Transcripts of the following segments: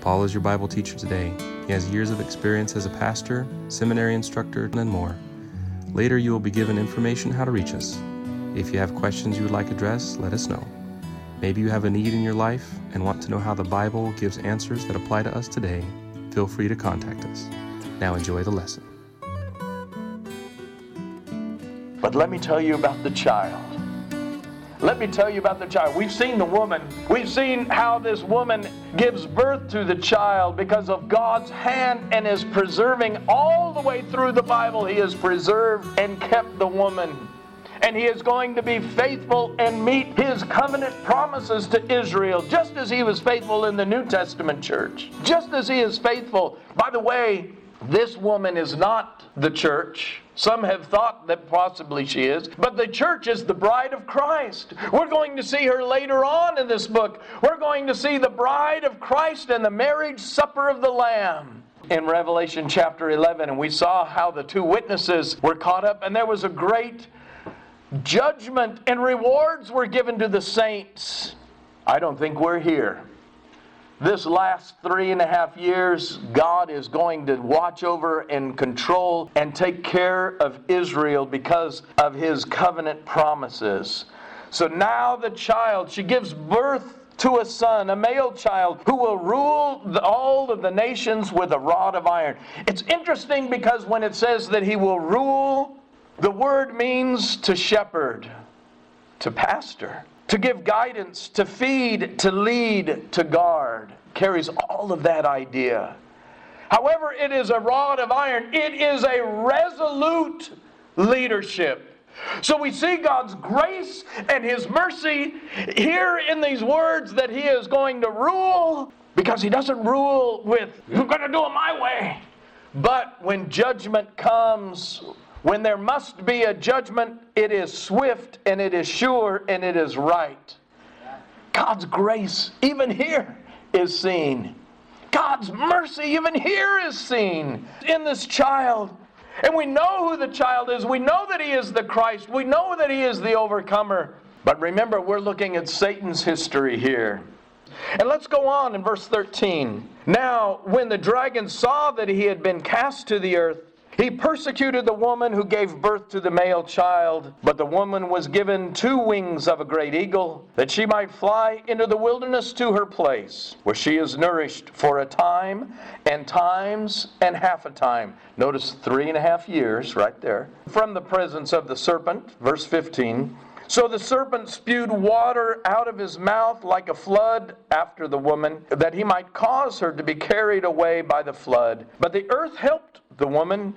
Paul is your Bible teacher today. He has years of experience as a pastor, seminary instructor, and more. Later, you will be given information how to reach us. If you have questions you would like addressed, let us know. Maybe you have a need in your life and want to know how the Bible gives answers that apply to us today. Feel free to contact us. Now, enjoy the lesson. But let me tell you about the child. Let me tell you about the child. We've seen the woman. We've seen how this woman gives birth to the child because of God's hand and is preserving all the way through the Bible. He has preserved and kept the woman. And he is going to be faithful and meet his covenant promises to Israel, just as he was faithful in the New Testament church. Just as he is faithful. By the way, this woman is not the church. Some have thought that possibly she is, but the church is the bride of Christ. We're going to see her later on in this book. We're going to see the bride of Christ and the marriage supper of the Lamb in Revelation chapter 11. And we saw how the two witnesses were caught up, and there was a great judgment, and rewards were given to the saints. I don't think we're here this last three and a half years, God is going to watch over and control and take care of Israel because of his covenant promises. So now the child, she gives birth to a son, a male child, who will rule the, all of the nations with a rod of iron. It's interesting because when it says that he will rule, the word means to shepherd, to pastor to give guidance, to feed, to lead, to guard. Carries all of that idea. However, it is a rod of iron, it is a resolute leadership. So we see God's grace and His mercy here in these words that He is going to rule because He doesn't rule with, you're going to do it my way. But when judgment comes, when there must be a judgment, it is swift and it is sure and it is right. God's grace, even here, is seen. God's mercy, even here, is seen in this child. And we know who the child is. We know that he is the Christ. We know that he is the overcomer. But remember, we're looking at Satan's history here. And let's go on in verse 13. Now, when the dragon saw that he had been cast to the earth, he persecuted the woman who gave birth to the male child, but the woman was given two wings of a great eagle, that she might fly into the wilderness to her place, where she is nourished for a time, and times, and half a time. Notice three and a half years right there. From the presence of the serpent, verse 15. So the serpent spewed water out of his mouth like a flood after the woman, that he might cause her to be carried away by the flood. But the earth helped the woman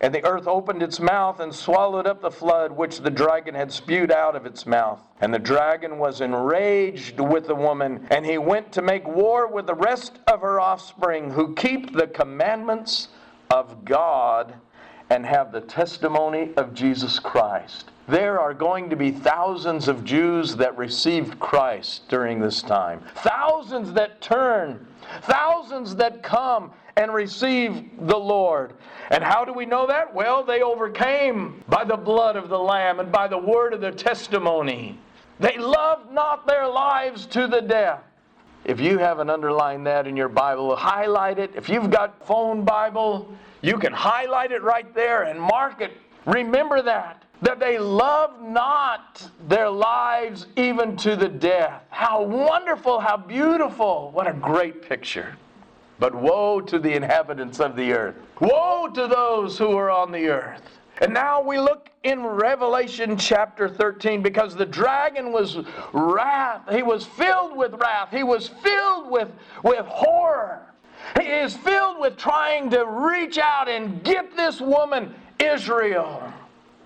and the earth opened its mouth and swallowed up the flood which the dragon had spewed out of its mouth. And the dragon was enraged with the woman, and he went to make war with the rest of her offspring who keep the commandments of God and have the testimony of Jesus Christ. There are going to be thousands of Jews that received Christ during this time, thousands that turn, thousands that come and receive the Lord. And how do we know that? Well, they overcame by the blood of the Lamb and by the word of their testimony. They loved not their lives to the death. If you haven't underlined that in your Bible, highlight it. If you've got phone Bible, you can highlight it right there and mark it. Remember that that they loved not their lives even to the death. How wonderful, how beautiful. What a great picture. But woe to the inhabitants of the earth. Woe to those who are on the earth. And now we look in Revelation chapter 13 because the dragon was wrath. He was filled with wrath. He was filled with, with horror. He is filled with trying to reach out and get this woman, Israel.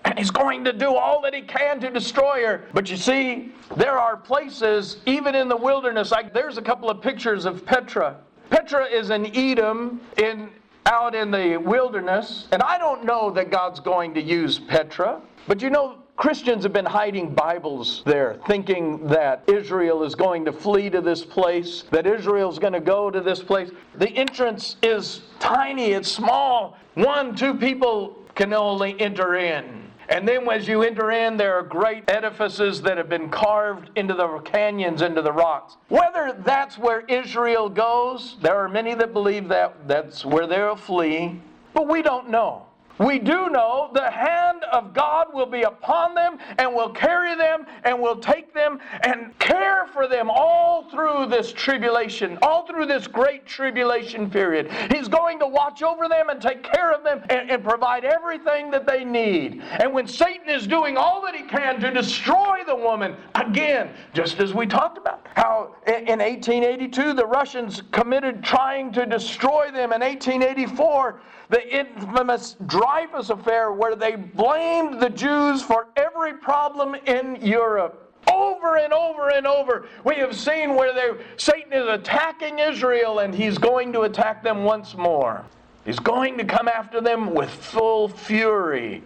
And he's going to do all that he can to destroy her. But you see, there are places, even in the wilderness, like there's a couple of pictures of Petra. Petra is in Edom in out in the wilderness. And I don't know that God's going to use Petra, but you know, Christians have been hiding Bibles there, thinking that Israel is going to flee to this place, that Israel is going to go to this place. The entrance is tiny, it's small. One, two people can only enter in. And then as you enter in, there are great edifices that have been carved into the canyons, into the rocks. Whether that's where Israel goes, there are many that believe that that's where they'll flee, but we don't know. We do know the hand of God will be upon them and will carry them and will take them and care for them all through this tribulation, all through this great tribulation period. He's going to watch over them and take care of them and, and provide everything that they need. And when Satan is doing all that he can to destroy the woman, again, just as we talked about, how in 1882 the Russians committed trying to destroy them, in 1884, the infamous Dreyfus affair, where they blamed the Jews for every problem in Europe. Over and over and over, we have seen where they, Satan is attacking Israel and he's going to attack them once more. He's going to come after them with full fury.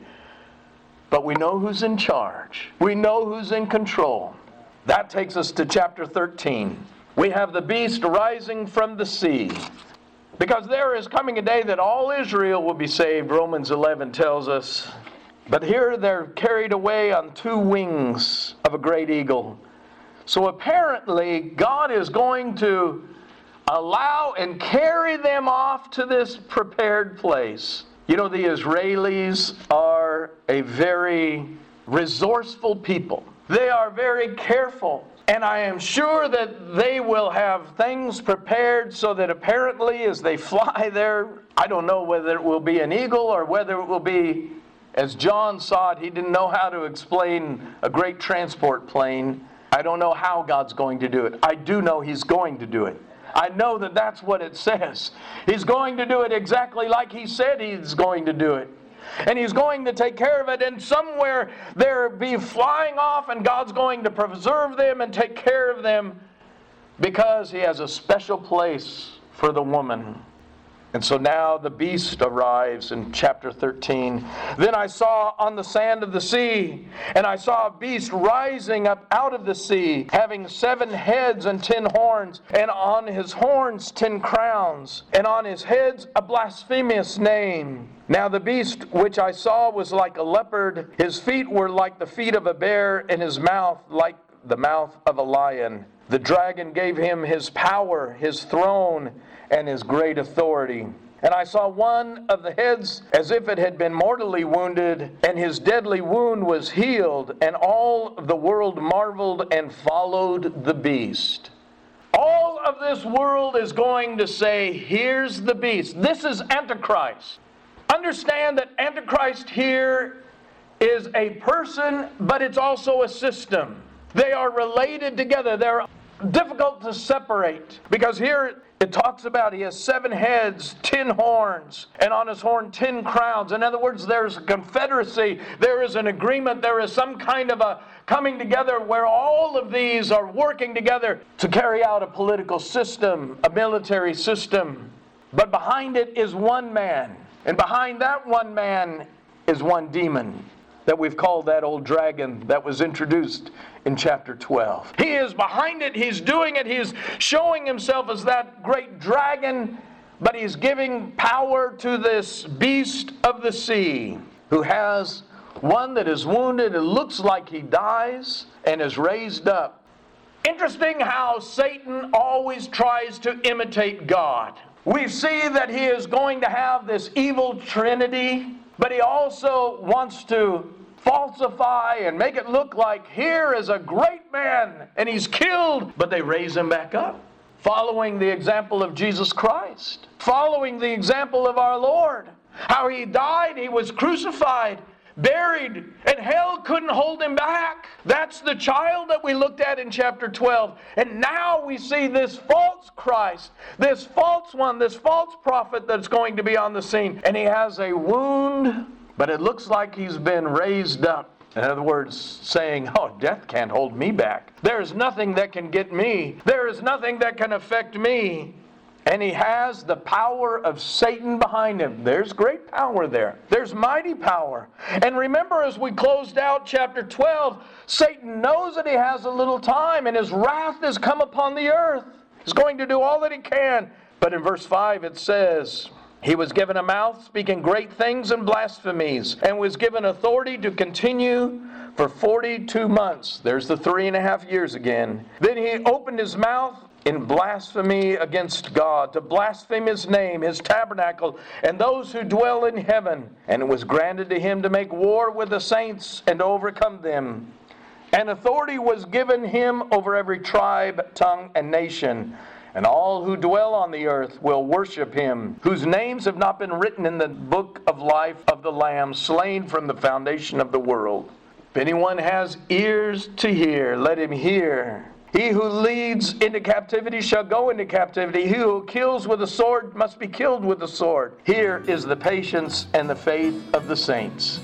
But we know who's in charge, we know who's in control. That takes us to chapter 13. We have the beast rising from the sea. Because there is coming a day that all Israel will be saved, Romans 11 tells us. But here they're carried away on two wings of a great eagle. So apparently, God is going to allow and carry them off to this prepared place. You know, the Israelis are a very resourceful people, they are very careful and I am sure that they will have things prepared so that apparently, as they fly there, I don't know whether it will be an eagle or whether it will be, as John saw it, he didn't know how to explain a great transport plane. I don't know how God's going to do it. I do know He's going to do it. I know that that's what it says. He's going to do it exactly like He said He's going to do it and He's going to take care of it. And somewhere they'll be flying off, and God's going to preserve them and take care of them because He has a special place for the woman. And so now the beast arrives in chapter 13. Then I saw on the sand of the sea, and I saw a beast rising up out of the sea, having seven heads and ten horns, and on his horns ten crowns, and on his heads a blasphemous name. Now the beast which I saw was like a leopard, his feet were like the feet of a bear, and his mouth like the mouth of a lion. The dragon gave him his power, his throne, and his great authority. And I saw one of the heads as if it had been mortally wounded, and his deadly wound was healed, and all the world marveled and followed the beast. All of this world is going to say, Here's the beast. This is Antichrist. Understand that Antichrist here is a person, but it's also a system. They are related together. They're difficult to separate because here it talks about he has seven heads, ten horns, and on his horn, ten crowns. In other words, there's a confederacy, there is an agreement, there is some kind of a coming together where all of these are working together to carry out a political system, a military system. But behind it is one man, and behind that one man is one demon that we've called that old dragon that was introduced in chapter 12. He is behind it, he's doing it, he's showing himself as that great dragon, but he's giving power to this beast of the sea who has one that is wounded and looks like he dies and is raised up. Interesting how Satan always tries to imitate God. We see that he is going to have this evil trinity, but he also wants to falsify and make it look like here is a great man and he's killed, but they raise him back up. Following the example of Jesus Christ, following the example of our Lord, how he died, he was crucified, buried, and hell couldn't hold him back. That's the child that we looked at in chapter 12. And now we see this false Christ, this false one, this false prophet that's going to be on the scene. And he has a wound but it looks like he's been raised up. In other words, saying, Oh, death can't hold me back. There is nothing that can get me. There is nothing that can affect me. And he has the power of Satan behind him. There's great power there. There's mighty power. And remember, as we closed out chapter 12, Satan knows that he has a little time and his wrath has come upon the earth. He's going to do all that he can. But in verse 5, it says, he was given a mouth speaking great things and blasphemies, and was given authority to continue for 42 months. There's the three and a half years again. Then he opened his mouth in blasphemy against God, to blaspheme his name, his tabernacle, and those who dwell in heaven. And it was granted to him to make war with the saints and overcome them. And authority was given him over every tribe, tongue, and nation and all who dwell on the earth will worship him, whose names have not been written in the book of life of the Lamb, slain from the foundation of the world. If anyone has ears to hear, let him hear. He who leads into captivity shall go into captivity. He who kills with a sword must be killed with a sword. Here is the patience and the faith of the saints.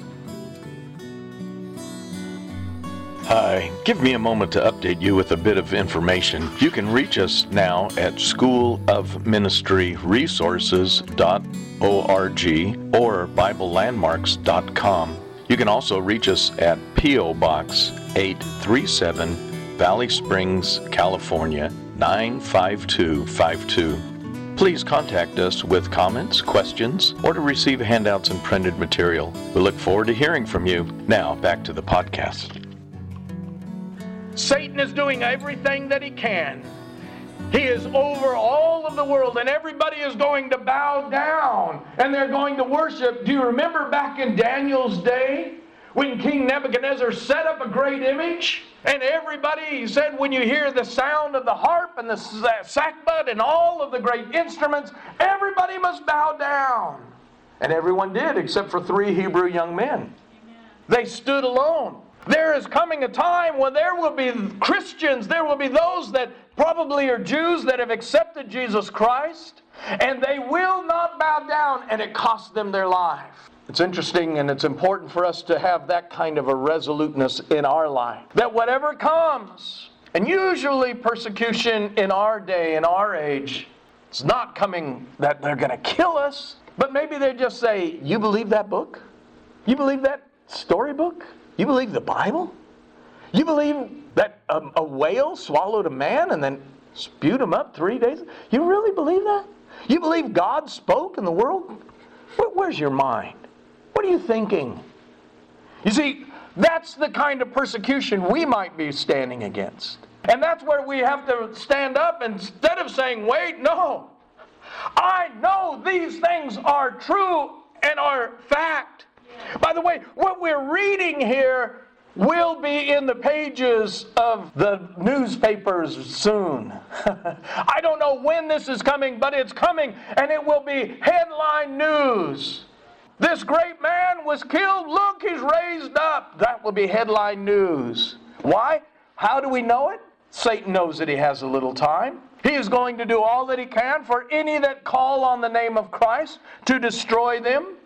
Hi, give me a moment to update you with a bit of information. You can reach us now at schoolofministryresources.org or BibleLandmarks.com. You can also reach us at P.O. Box 837, Valley Springs, California 95252. Please contact us with comments, questions, or to receive handouts and printed material. We look forward to hearing from you. Now, back to the podcast. Satan is doing everything that he can. He is over all of the world, and everybody is going to bow down and they're going to worship. Do you remember back in Daniel's day when King Nebuchadnezzar set up a great image? And everybody, said, when you hear the sound of the harp and the sackbut and all of the great instruments, everybody must bow down. And everyone did, except for three Hebrew young men. They stood alone. There is coming a time when there will be Christians, there will be those that probably are Jews that have accepted Jesus Christ, and they will not bow down, and it costs them their life. It's interesting and it's important for us to have that kind of a resoluteness in our life. That whatever comes, and usually persecution in our day, in our age, it's not coming that they're going to kill us, but maybe they just say, You believe that book? You believe that storybook? You believe the Bible? You believe that a, a whale swallowed a man and then spewed him up three days? You really believe that? You believe God spoke in the world? Where's your mind? What are you thinking? You see, that's the kind of persecution we might be standing against. And that's where we have to stand up instead of saying, wait, no. I know these things are true and are fact. By the way, what we're reading here will be in the pages of the newspapers soon. I don't know when this is coming, but it's coming, and it will be headline news. This great man was killed. Look, he's raised up. That will be headline news. Why? How do we know it? Satan knows that he has a little time. He is going to do all that he can for any that call on the name of Christ to destroy them.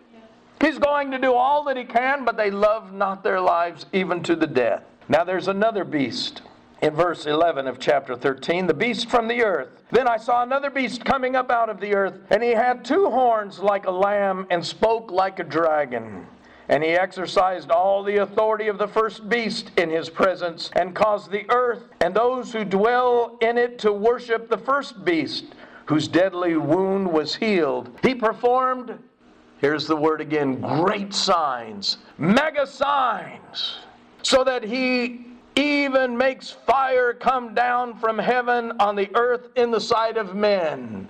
He's going to do all that he can, but they love not their lives even to the death. Now there's another beast. In verse 11 of chapter 13, the beast from the earth. Then I saw another beast coming up out of the earth, and he had two horns like a lamb and spoke like a dragon. And he exercised all the authority of the first beast in his presence, and caused the earth and those who dwell in it to worship the first beast, whose deadly wound was healed. He performed here's the word again great signs, mega signs, so that he even makes fire come down from heaven on the earth in the sight of men.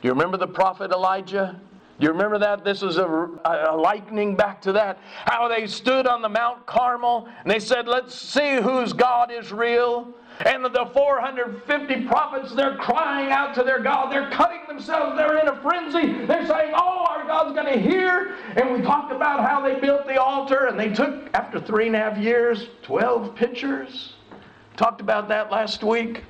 Do you remember the prophet Elijah? Do you remember that? This is a, a lightning back to that. How they stood on the Mount Carmel and they said, Let's see whose God is real. And the 450 prophets, they're crying out to their God. They're cutting themselves. They're in a frenzy. They're saying, Oh, our God's going to hear. And we talked about how they built the altar and they took, after three and a half years, 12 pitchers. Talked about that last week.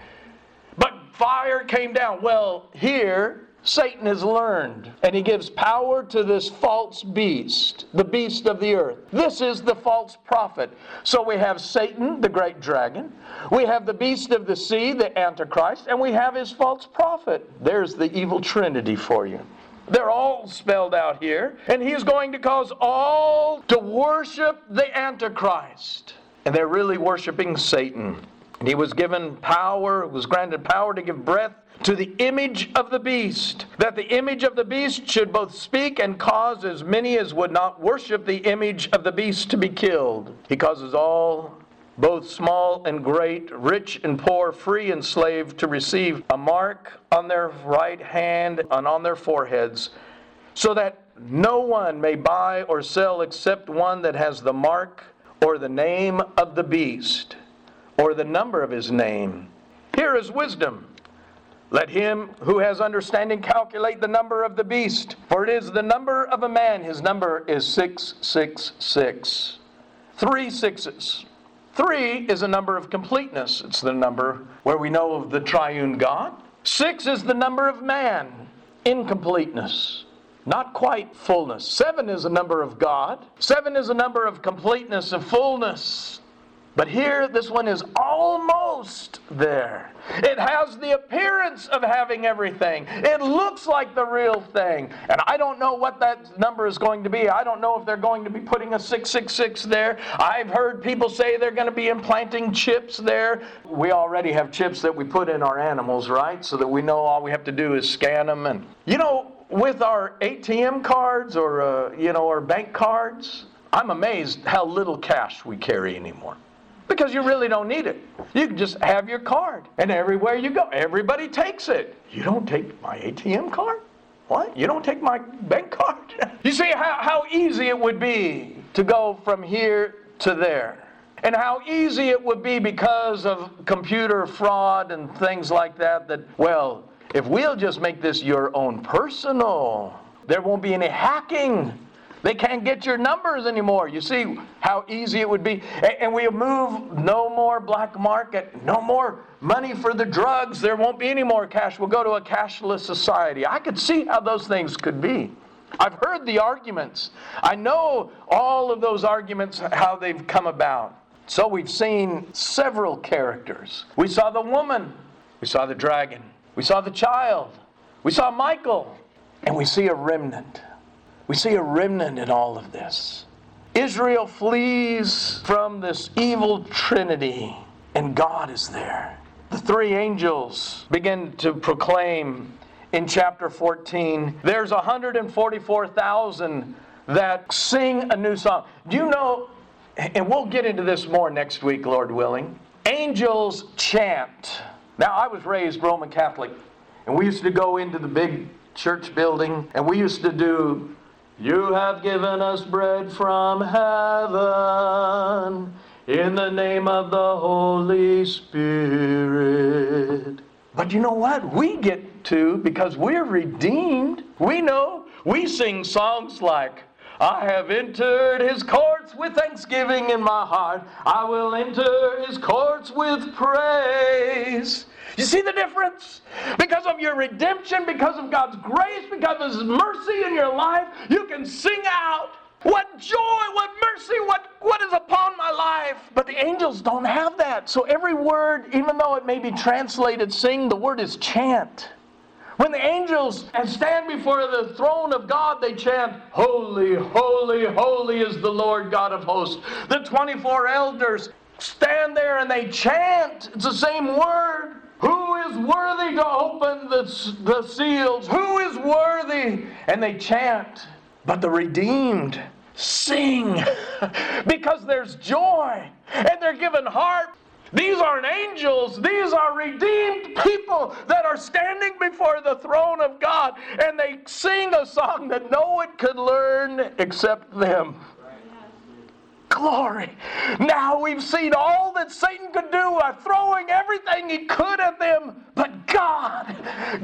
But fire came down. Well, here, Satan has learned, and he gives power to this false beast, the beast of the earth. This is the false prophet. So we have Satan, the great dragon, we have the beast of the sea, the Antichrist, and we have his false prophet. There's the evil trinity for you. They're all spelled out here, and he's going to cause all to worship the Antichrist. And they're really worshiping Satan. And he was given power, was granted power to give breath to the image of the beast, that the image of the beast should both speak and cause as many as would not worship the image of the beast to be killed. He causes all, both small and great, rich and poor, free and slave, to receive a mark on their right hand and on their foreheads, so that no one may buy or sell except one that has the mark or the name of the beast or the number of his name. Here is wisdom. Let him who has understanding calculate the number of the beast, for it is the number of a man. His number is 666. Three sixes. Three is a number of completeness. It's the number where we know of the triune God. Six is the number of man, incompleteness, not quite fullness. Seven is a number of God. Seven is a number of completeness, of fullness. But here, this one is almost there. It has the appearance of having everything. It looks like the real thing. And I don't know what that number is going to be. I don't know if they're going to be putting a 666 there. I've heard people say they're going to be implanting chips there. We already have chips that we put in our animals, right? So that we know all we have to do is scan them. And, you know, with our ATM cards or, uh, you know, our bank cards, I'm amazed how little cash we carry anymore because you really don't need it. You can just have your card, and everywhere you go, everybody takes it. You don't take my ATM card? What? You don't take my bank card? you see how, how easy it would be to go from here to there. And how easy it would be because of computer fraud and things like that. That, well, if we'll just make this your own personal, there won't be any hacking. They can't get your numbers anymore. You see how easy it would be. And we move no more black market, no more money for the drugs. There won't be any more cash. We'll go to a cashless society. I could see how those things could be. I've heard the arguments. I know all of those arguments, how they've come about. So we've seen several characters. We saw the woman, we saw the dragon, we saw the child, we saw Michael, and we see a remnant. We see a remnant in all of this. Israel flees from this evil trinity, and God is there. The three angels begin to proclaim in chapter 14 there's 144,000 that sing a new song. Do you know, and we'll get into this more next week, Lord willing, angels chant. Now, I was raised Roman Catholic, and we used to go into the big church building, and we used to do you have given us bread from heaven in the name of the Holy Spirit. But you know what? We get to, because we're redeemed, we know, we sing songs like, I have entered his courts with thanksgiving in my heart. I will enter his courts with praise. You see the difference? Because of your redemption, because of God's grace, because of His mercy in your life, you can sing out, What joy, what mercy, what, what is upon my life. But the angels don't have that. So every word, even though it may be translated sing, the word is chant. When the angels stand before the throne of God, they chant, Holy, holy, holy is the Lord God of hosts. The 24 elders stand there and they chant. It's the same word. Who is worthy to open the, the seals? Who is worthy? And they chant. But the redeemed sing because there's joy and they're given heart. These aren't angels, these are redeemed people that are standing before the throne of God and they sing a song that no one could learn except them. Glory. Now we've seen all that Satan could do by throwing everything he could at them. But God,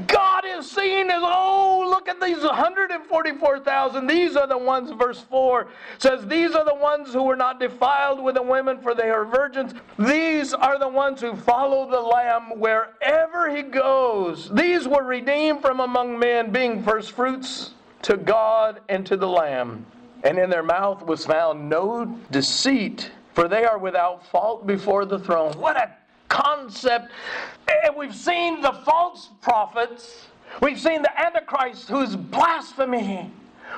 God is seen as, oh, look at these 144,000. These are the ones, verse 4 says, These are the ones who were not defiled with the women, for they are virgins. These are the ones who follow the Lamb wherever he goes. These were redeemed from among men, being first fruits to God and to the Lamb and in their mouth was found no deceit, for they are without fault before the throne. What a concept! And we've seen the false prophets, we've seen the Antichrist who's blasphemy.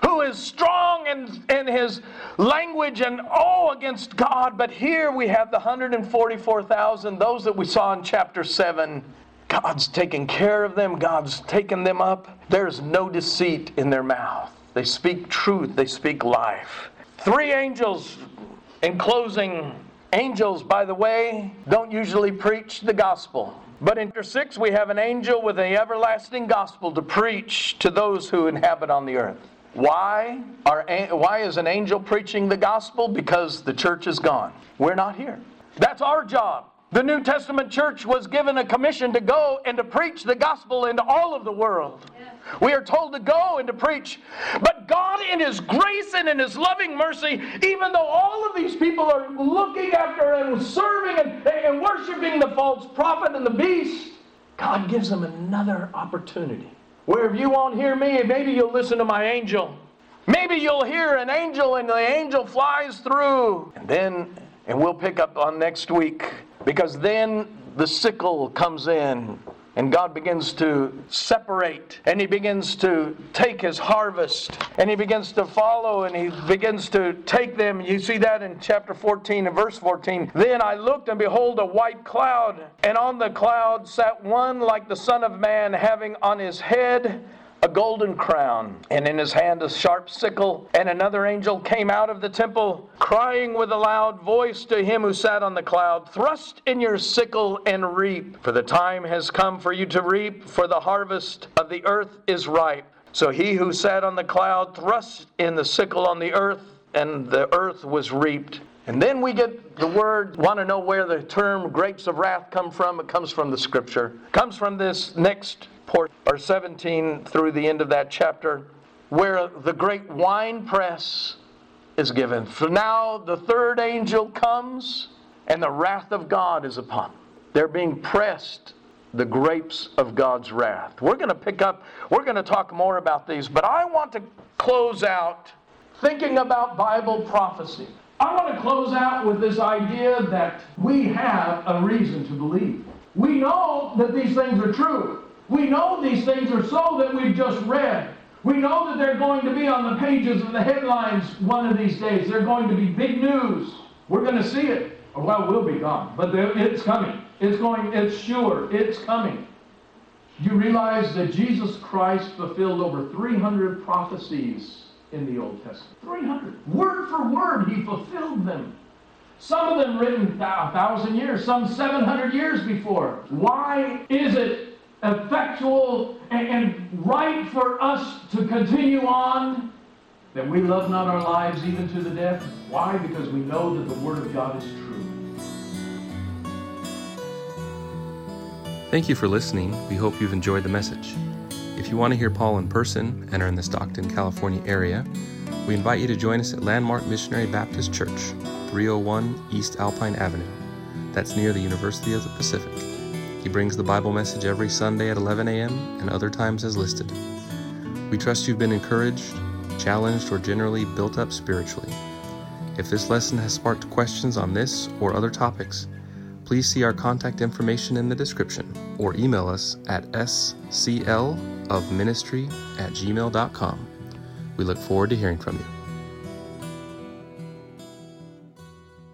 Who is strong in, in his language and oh against God, but here we have the 144,000, those that we saw in chapter 7. God's taken care of them, God's taken them up. There's no deceit in their mouth. They speak truth, they speak life. Three angels, in closing, angels, by the way, don't usually preach the gospel. But in chapter 6, we have an angel with an everlasting gospel to preach to those who inhabit on the earth. Why, are, why is an angel preaching the gospel? Because the church is gone. We're not here. That's our job. The New Testament church was given a commission to go and to preach the gospel into all of the world. We are told to go and to preach. But God, in His grace and in His loving mercy, even though all of these people are looking after and serving and, and worshiping the false prophet and the beast, God gives them another opportunity. Where if you won't hear me, maybe you'll listen to my angel. Maybe you'll hear an angel and the angel flies through. And then, and we'll pick up on next week because then the sickle comes in and God begins to separate and He begins to take His harvest and He begins to follow and He begins to take them. You see that in chapter 14 and verse 14. Then I looked and behold a white cloud, and on the cloud sat one like the Son of Man, having on his head a golden crown, and in his hand a sharp sickle. And another angel came out of the temple, crying with a loud voice to him who sat on the cloud Thrust in your sickle and reap, for the time has come for you to reap, for the harvest of the earth is ripe. So he who sat on the cloud thrust in the sickle on the earth, and the earth was reaped. And then we get the word, want to know where the term grapes of wrath come from? It comes from the scripture. It comes from this next portion, or 17 through the end of that chapter, where the great wine press is given. For now the third angel comes, and the wrath of God is upon them. They're being pressed the grapes of God's wrath. We're going to pick up, we're going to talk more about these, but I want to close out thinking about Bible prophecy. I want to close out with this idea that we have a reason to believe. We know that these things are true. We know these things are so that we've just read. We know that they're going to be on the pages of the headlines one of these days. They're going to be big news. We're going to see it. Oh, well, we'll be gone, but it's coming. It's going, it's sure, it's coming. You realize that Jesus Christ fulfilled over 300 prophecies in the Old Testament. 300. Word for word, he fulfilled them. Some of them written a thousand years, some 700 years before. Why is it effectual and, right for us to continue on that we love not our lives even to the death? Why? Because we know that the Word of God is true. Thank you for listening. We hope you've enjoyed the message. If you want to hear Paul in person and are in the Stockton, California area, we invite you to join us at Landmark Missionary Baptist Church, 301 East Alpine Avenue. That's near the University of the Pacific. He brings the Bible message every Sunday at 11 a.m. and other times as listed. We trust you've been encouraged, challenged, or generally built up spiritually. If this lesson has sparked questions on this or other topics, please see our contact information in the description or email us at sclofministry at gmail.com. We look forward to hearing from you.